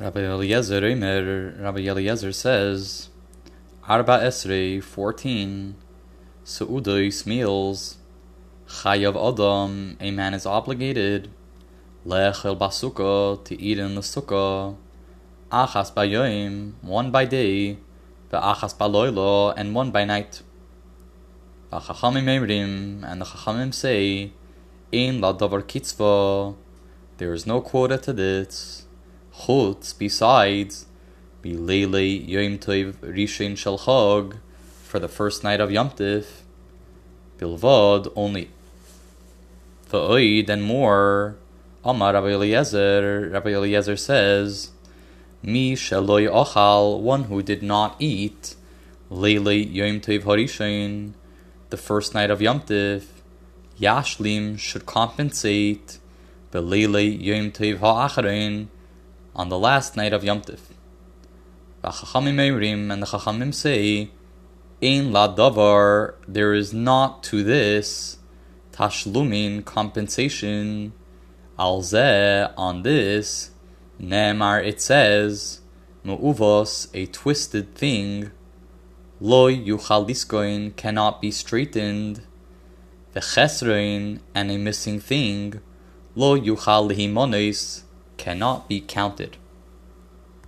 Rabbi Eliezer Omer, Rabbi Eliezer says, Arba Esrei, 14, Su'udois meals, Chayav Adam, a man is obligated, Lechel Basuka, to eat in the sukkah, Achas Bayoim, one by day, Ve'achas Baloilo, and one by night. V'chachamim and the Chachamim say, Ein la davar kitzvah, there is no quota to this. Chutz, besides, be Leile Yom Tov Rishon Shel Chag, for the first night of Yom Tif, Bilvad, only. V'oid, and more, Amar Rabbi Eliezer, Rabbi Eliezer says, Mi sheloi ochal, one who did not eat, Leile Yom Tov Harishon, the first night of Yom Tif, Yashlim should compensate, Belele Yom Tov Ha'acharein, on the last night of Yom Tif. And the Chachamim say, Ein la davar, there is not to this, tashlumin, compensation, al zeh, on this, Ne'emar, it says, Mu'uvos, a twisted thing, Lo yuchal cannot be straightened, V'chesrein, and a missing thing, Lo yuchal lihimones, cannot be counted.